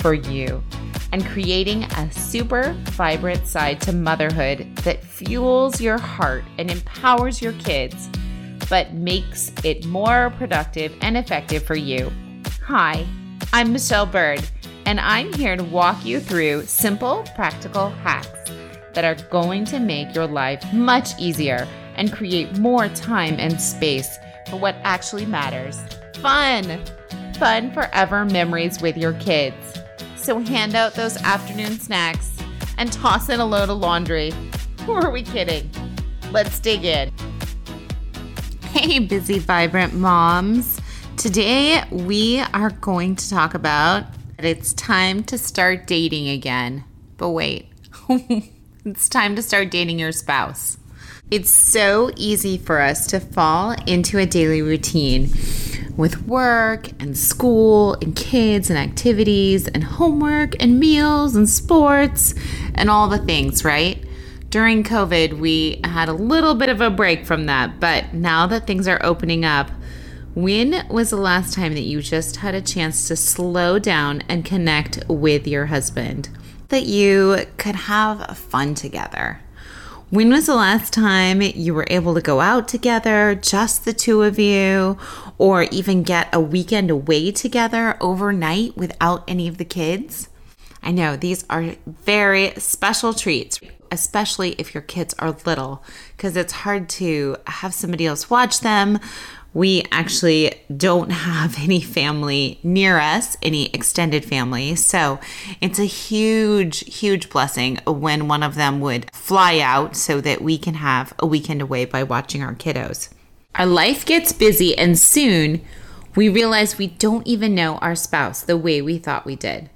for you and creating a super vibrant side to motherhood that fuels your heart and empowers your kids, but makes it more productive and effective for you. Hi, I'm Michelle Bird, and I'm here to walk you through simple, practical hacks that are going to make your life much easier and create more time and space for what actually matters. Fun! Fun forever memories with your kids. So hand out those afternoon snacks and toss in a load of laundry. Who are we kidding? Let's dig in. Hey, busy, vibrant moms. Today we are going to talk about it's time to start dating again. But wait, it's time to start dating your spouse. It's so easy for us to fall into a daily routine with work and school and kids and activities and homework and meals and sports and all the things, right? During COVID, we had a little bit of a break from that, but now that things are opening up, when was the last time that you just had a chance to slow down and connect with your husband? That you could have fun together? When was the last time you were able to go out together, just the two of you, or even get a weekend away together overnight without any of the kids? I know these are very special treats, especially if your kids are little, because it's hard to have somebody else watch them we actually don't have any family near us, any extended family. So it's a huge, huge blessing when one of them would fly out so that we can have a weekend away by watching our kiddos. Our life gets busy, and soon we realize we don't even know our spouse the way we thought we did.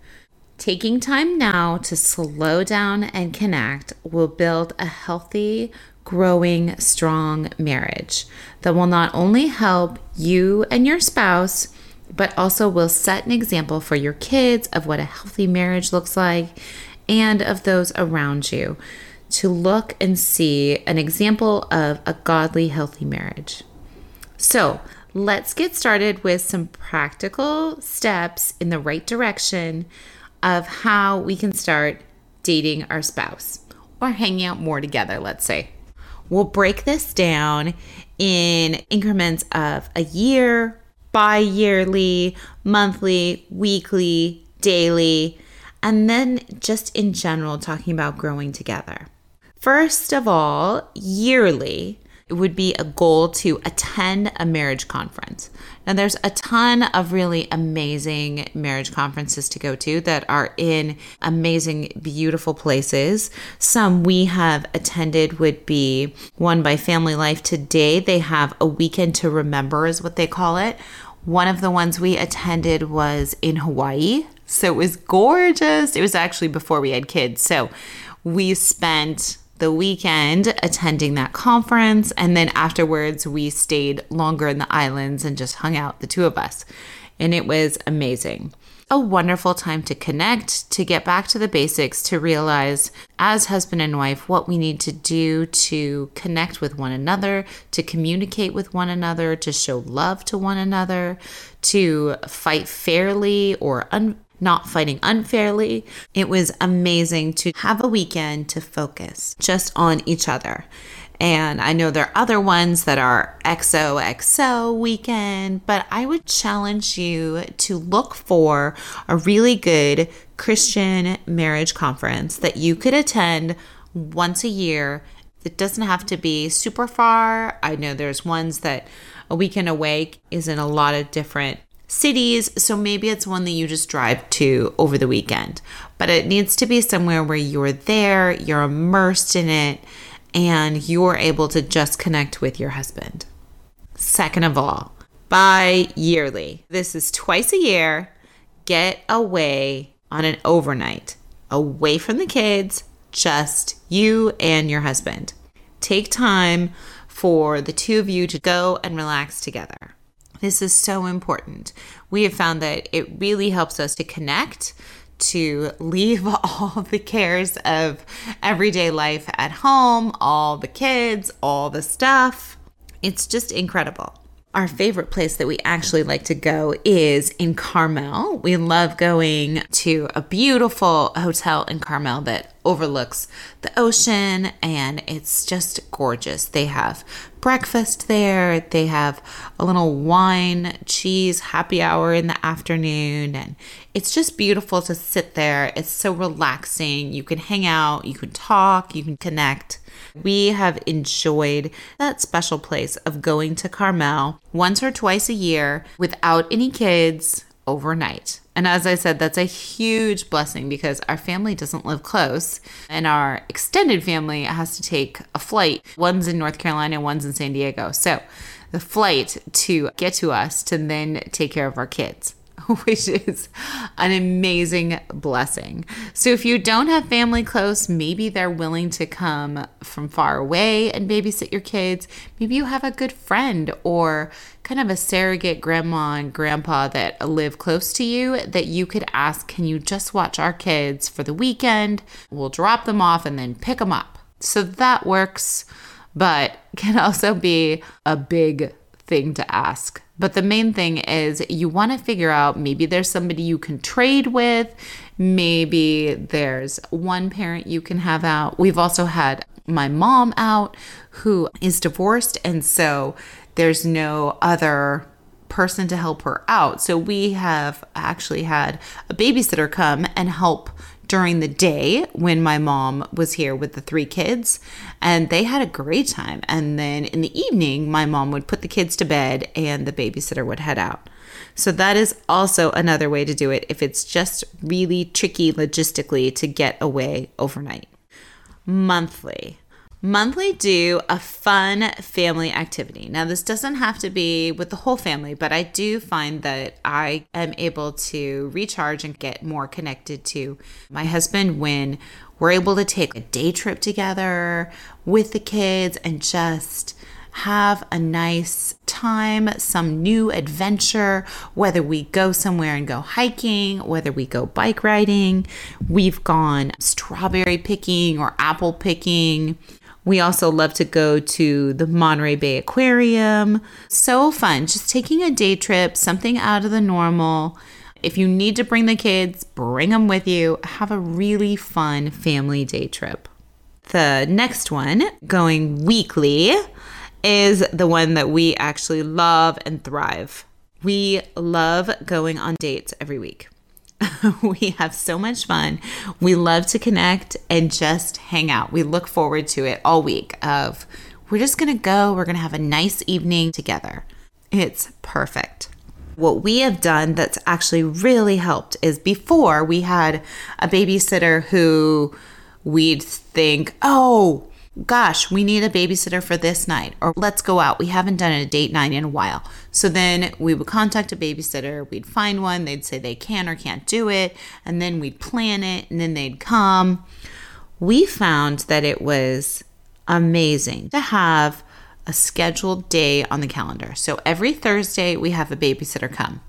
Taking time now to slow down and connect will build a healthy, growing, strong marriage that will not only help you and your spouse, but also will set an example for your kids of what a healthy marriage looks like and of those around you to look and see an example of a godly, healthy marriage. So, let's get started with some practical steps in the right direction of how we can start dating our spouse or hanging out more together, let's say. We'll break this down in increments of a year, bi yearly, monthly, weekly, daily, and then just in general, talking about growing together. First of all, yearly, it would be a goal to attend a marriage conference. Now, there's a ton of really amazing marriage conferences to go to that are in amazing, beautiful places. Some we have attended would be one by Family Life Today. They have a weekend to remember, is what they call it. One of the ones we attended was in Hawaii. So it was gorgeous. It was actually before we had kids. So we spent the weekend attending that conference. And then afterwards, we stayed longer in the islands and just hung out, the two of us. And it was amazing. A wonderful time to connect, to get back to the basics, to realize as husband and wife what we need to do to connect with one another, to communicate with one another, to show love to one another, to fight fairly or un- not fighting unfairly. It was amazing to have a weekend to focus just on each other. And I know there are other ones that are XOXO weekend, but I would challenge you to look for a really good Christian marriage conference that you could attend once a year. It doesn't have to be super far. I know there's ones that a weekend away is in a lot of different cities, so maybe it's one that you just drive to over the weekend. But it needs to be somewhere where you're there, you're immersed in it, and you're able to just connect with your husband. Second of all, bi yearly. This is twice a year. Get away on an overnight away from the kids, just you and your husband. Take time for the two of you to go and relax together. This is so important. We have found that it really helps us to connect, to leave all the cares of everyday life at home, all the kids, all the stuff. It's just incredible our favorite place that we actually like to go is in Carmel. We love going to a beautiful hotel in Carmel that overlooks the ocean and it's just gorgeous. They have breakfast there, they have a little wine, cheese happy hour in the afternoon, and it's just beautiful to sit there. It's so relaxing. You can hang out, you can talk, you can connect. We have enjoyed that special place of going to Carmel once or twice a year without any kids overnight. And as I said, that's a huge blessing because our family doesn't live close and our extended family has to take a flight. One's in North Carolina, one's in San Diego. So the flight to get to us to then take care of our kids. which is an amazing blessing. So, if you don't have family close, maybe they're willing to come from far away and babysit your kids. Maybe you have a good friend or kind of a surrogate grandma and grandpa that live close to you that you could ask, Can you just watch our kids for the weekend? We'll drop them off and then pick them up. So, that works, but can also be a big thing to ask. But the main thing is you want to figure out maybe there's somebody you can trade with, maybe there's one parent you can have out. We've also had my mom out who is divorced, and so there's no other person to help her out. So we have actually had a babysitter come and help during the day when my mom was here with the three kids and they had a great time. And then in the evening my mom would put the kids to bed and the babysitter would head out. So that is also another way to do it if it's just really tricky logistically to get away overnight. Monthly monthly do a fun family activity. Now, this doesn't have to be with the whole family, but I do find that I am able to recharge and get more connected to my husband when we're able to take a day trip together with the kids and just have a nice time, some new adventure, whether we go somewhere and go hiking, whether we go bike riding. We've gone strawberry picking or apple picking. We also love to go to the Monterey Bay Aquarium. So fun, just taking a day trip, something out of the normal. If you need to bring the kids, bring them with you. Have a really fun family day trip. The next one, going weekly, is the one that we actually love and thrive. We love going on dates every week. we have so much fun. We love to connect and just hang out. We look forward to it all week of we're just going to go, we're going to have a nice evening together. It's perfect. What we have done that's actually really helped is before we had a babysitter who we'd think, "Oh, gosh, we need a babysitter for this night, or let's go out. We haven't done a date night in a while. So then we would contact a babysitter, we'd find one, they'd say they can or can't do it, and then we'd plan it, and then they'd come. We found that it was amazing to have a scheduled day on the calendar. So every Thursday, we have a babysitter come.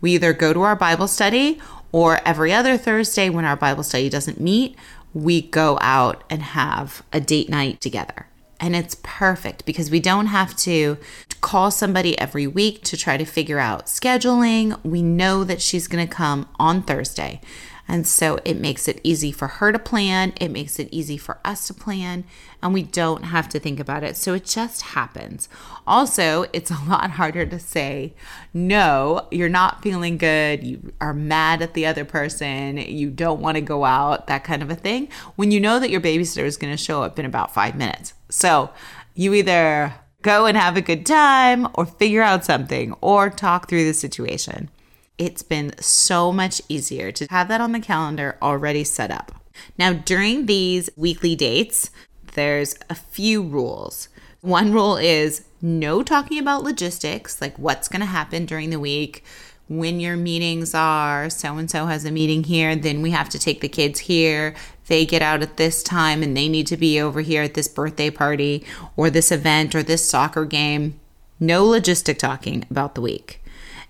We either go to our Bible study or every other Thursday when our Bible study doesn't meet, we go out and have a date night together. And it's perfect because we don't have to call somebody every week to try to figure out scheduling. We know that she's going to come on Thursday. And so it makes it easy for her to plan, it makes it easy for us to plan, and we don't have to think about it. So it just happens. Also, it's a lot harder to say, no, you're not feeling good, you are mad at the other person, you don't want to go out, that kind of a thing, when you know that your babysitter is going to show up in about five minutes. So you either go and have a good time or figure out something or talk through the situation. It's been so much easier to have that on the calendar already set up. Now, during these weekly dates, there's a few rules. One rule is no talking about logistics, like what's going to happen during the week, when your meetings are. So and so has a meeting here, then we have to take the kids here. They get out at this time and they need to be over here at this birthday party or this event or this soccer game. No logistic talking about the week.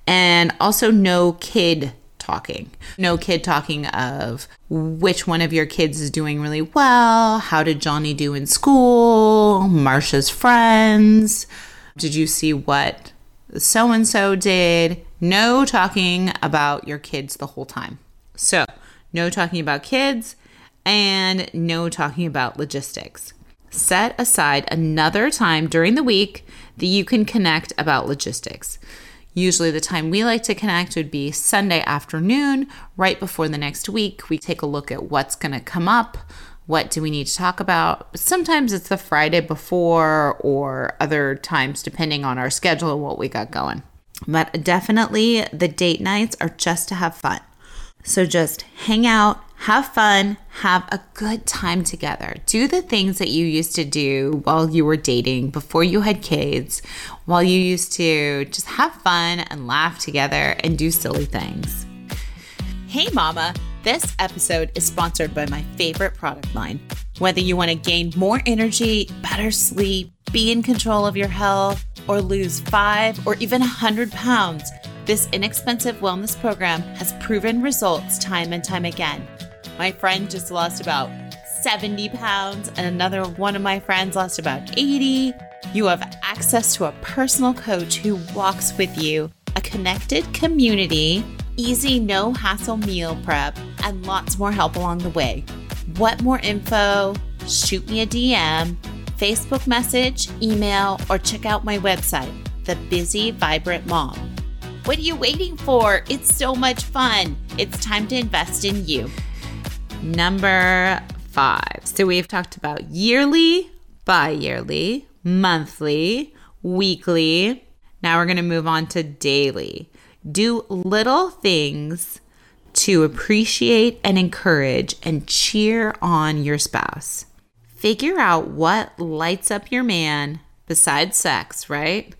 And also no kid talking. No kid talking of which one of your kids is doing really well. How did Johnny do in school? Marsha's friends. Did you see what so and so did? No talking about your kids the whole time. So, no talking about kids and no talking about logistics. Set aside another time during the week that you can connect about logistics. Usually, the time we like to connect would be Sunday afternoon, right before the next week. We take a look at what's going to come up, what do we need to talk about. Sometimes it's the Friday before, or other times, depending on our schedule and what we got going. But definitely, the date nights are just to have fun. So just hang out, have fun, have a good time together. Do the things that you used to do while you were dating, before you had kids, while you used to just have fun and laugh together and do silly things. Hey, Mama! This episode is sponsored by my favorite product line. Whether you want to gain more energy, better sleep, be in control of your health, or lose five or even a 100 pounds, this inexpensive wellness program has proven results time and time again. My friend just lost about 70 pounds, and another one of my friends lost about 80. You have access to a personal coach who walks with you, a connected community, easy, no hassle meal prep, and lots more help along the way. What more info? Shoot me a DM, Facebook message, email, or check out my website, The Busy Vibrant Mom. What are you waiting for? It's so much fun. It's time to invest in you. Number five. So we've talked about yearly, bi yearly, monthly, weekly. Now we're going to move on to daily. Do little things to appreciate and encourage and cheer on your spouse. Figure out what lights up your man besides sex, right?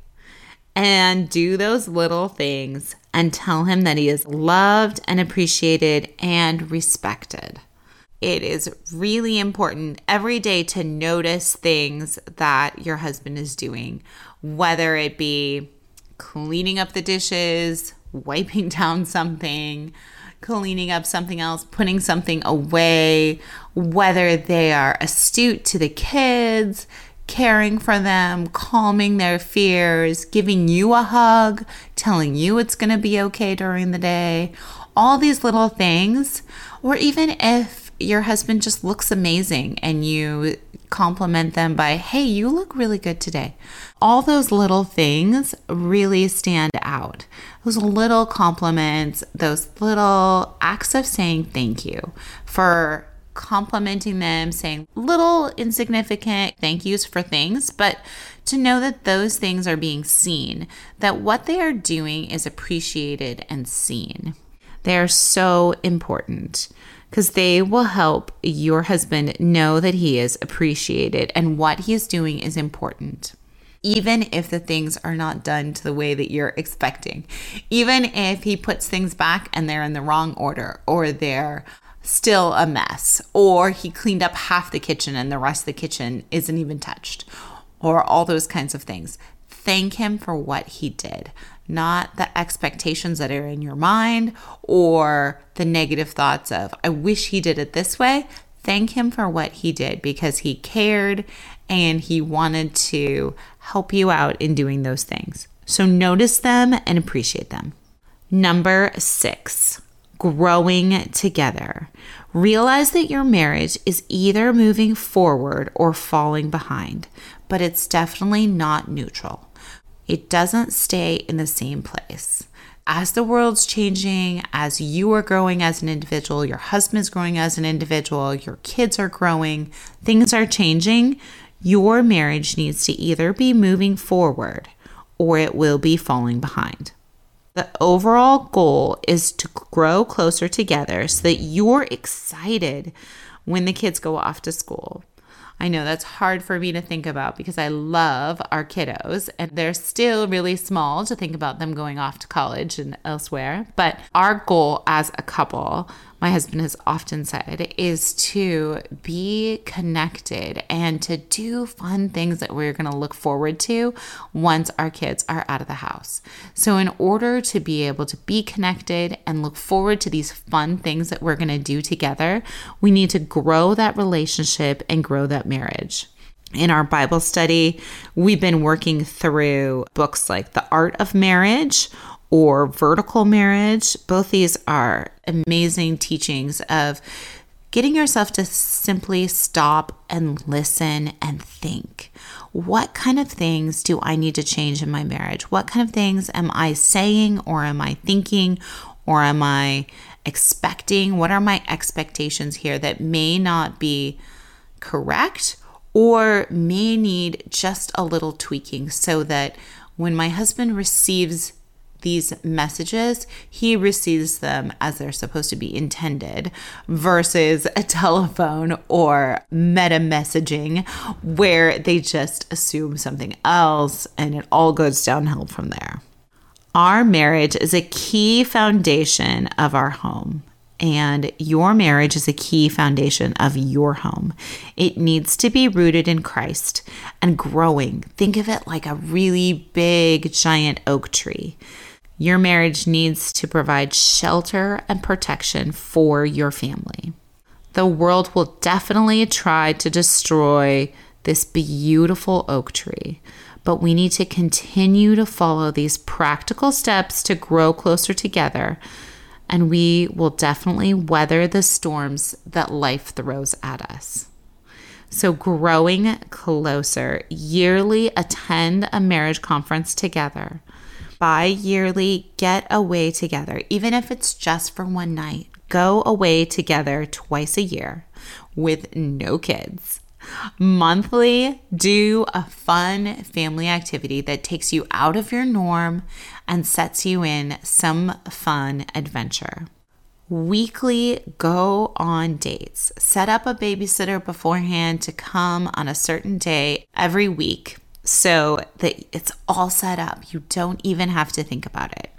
And do those little things and tell him that he is loved and appreciated and respected. It is really important every day to notice things that your husband is doing, whether it be cleaning up the dishes, wiping down something, cleaning up something else, putting something away, whether they are astute to the kids, caring for them, calming their fears, giving you a hug, telling you it's going to be okay during the day, all these little things. Or even if your husband just looks amazing and you compliment them by, hey, you look really good today. All those little things really stand out. Those little compliments, those little acts of saying thank you for complimenting them, saying little insignificant thank yous for things, but to know that those things are being seen, that what they are doing is appreciated and seen. They are so important because they will help your husband know that he is appreciated and what he is doing is important. Even if the things are not done to the way that you're expecting, even if he puts things back and they're in the wrong order or they're still a mess, or he cleaned up half the kitchen and the rest of the kitchen isn't even touched, or all those kinds of things. Thank him for what he did, not the expectations that are in your mind or the negative thoughts of, I wish he did it this way. Thank him for what he did because he cared and he wanted to help you out in doing those things. So notice them and appreciate them. Number six, growing together. Realize that your marriage is either moving forward or falling behind, but it's definitely not neutral. It doesn't stay in the same place. As the world's changing, as you are growing as an individual, your husband's growing as an individual, your kids are growing, things are changing, your marriage needs to either be moving forward or it will be falling behind. The overall goal is to grow closer together so that you're excited when the kids go off to school. I know that's hard for me to think about because I love our kiddos and they're still really small to think about them going off to college and elsewhere. But our goal as a couple my husband has often said is to be connected and to do fun things that we're going to look forward to once our kids are out of the house. So, in order to be able to be connected and look forward to these fun things that we're going to do together, we need to grow that relationship and grow that marriage in our Bible study, we've been working through books like The Art of Marriage or vertical marriage. Both these are amazing teachings of getting yourself to simply stop and listen and think. What kind of things do I need to change in my marriage? What kind of things am I saying or am I thinking or am I expecting? What are my expectations here that may not be correct or may need just a little tweaking so that when my husband receives these messages, he receives them as they're supposed to be intended versus a telephone or meta messaging where they just assume something else and it all goes downhill from there. Our marriage is a key foundation of our home. And your marriage is a key foundation of your home. It needs to be rooted in Christ and growing. Think of it like a really big, giant oak tree. Your marriage needs to provide shelter and protection for your family. The world will definitely try to destroy this beautiful oak tree, but we need to continue to follow these practical steps to grow closer together, and we will definitely weather the storms that life throws at us. So, growing closer, yearly attend a marriage conference together bi yearly get away together, even if it's just for one night. Go away together twice a year with no kids. Monthly, do a fun family activity that takes you out of your norm and sets you in some fun adventure. Weekly, go on dates. Set up a babysitter beforehand to come on a certain day every week so that it's all set up. You don't even have to think about it.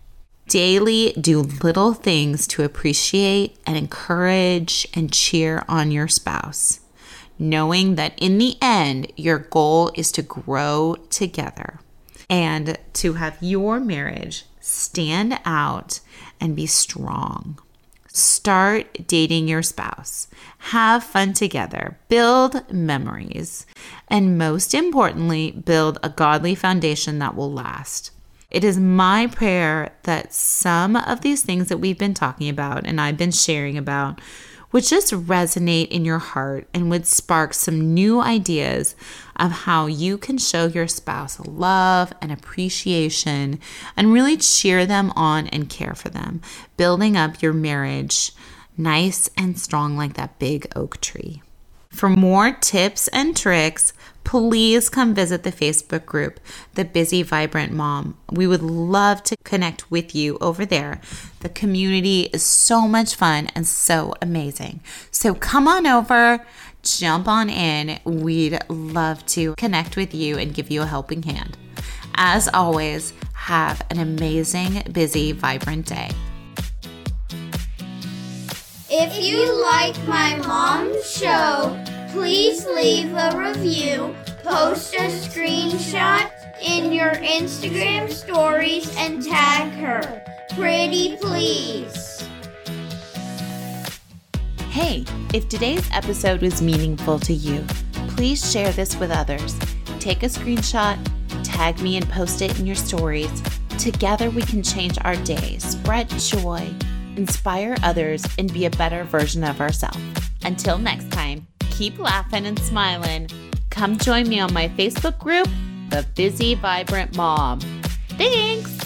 Daily, do little things to appreciate and encourage and cheer on your spouse, knowing that in the end, your goal is to grow together and to have your marriage stand out and be strong. Start dating your spouse. Have fun together. Build memories. And most importantly, build a godly foundation that will last. It is my prayer that some of these things that we've been talking about and I've been sharing about would just resonate in your heart and would spark some new ideas of how you can show your spouse love and appreciation and really cheer them on and care for them, building up your marriage nice and strong like that big oak tree. For more tips and tricks, please come visit the Facebook group, The Busy Vibrant Mom. We would love to connect with you over there. The community is so much fun and so amazing. So come on over, jump on in. We'd love to connect with you and give you a helping hand. As always, have an amazing, busy, vibrant day. If you like my mom's show, please leave a review, post a screenshot in your Instagram stories, and tag her. Pretty please. Hey, if today's episode was meaningful to you, please share this with others. Take a screenshot, tag me, and post it in your stories. Together, we can change our day, spread joy, inspire others, and be a better version of ourselves. Until next time keep laughing and smiling, come join me on my Facebook group, The Busy Vibrant Mom. Thanks!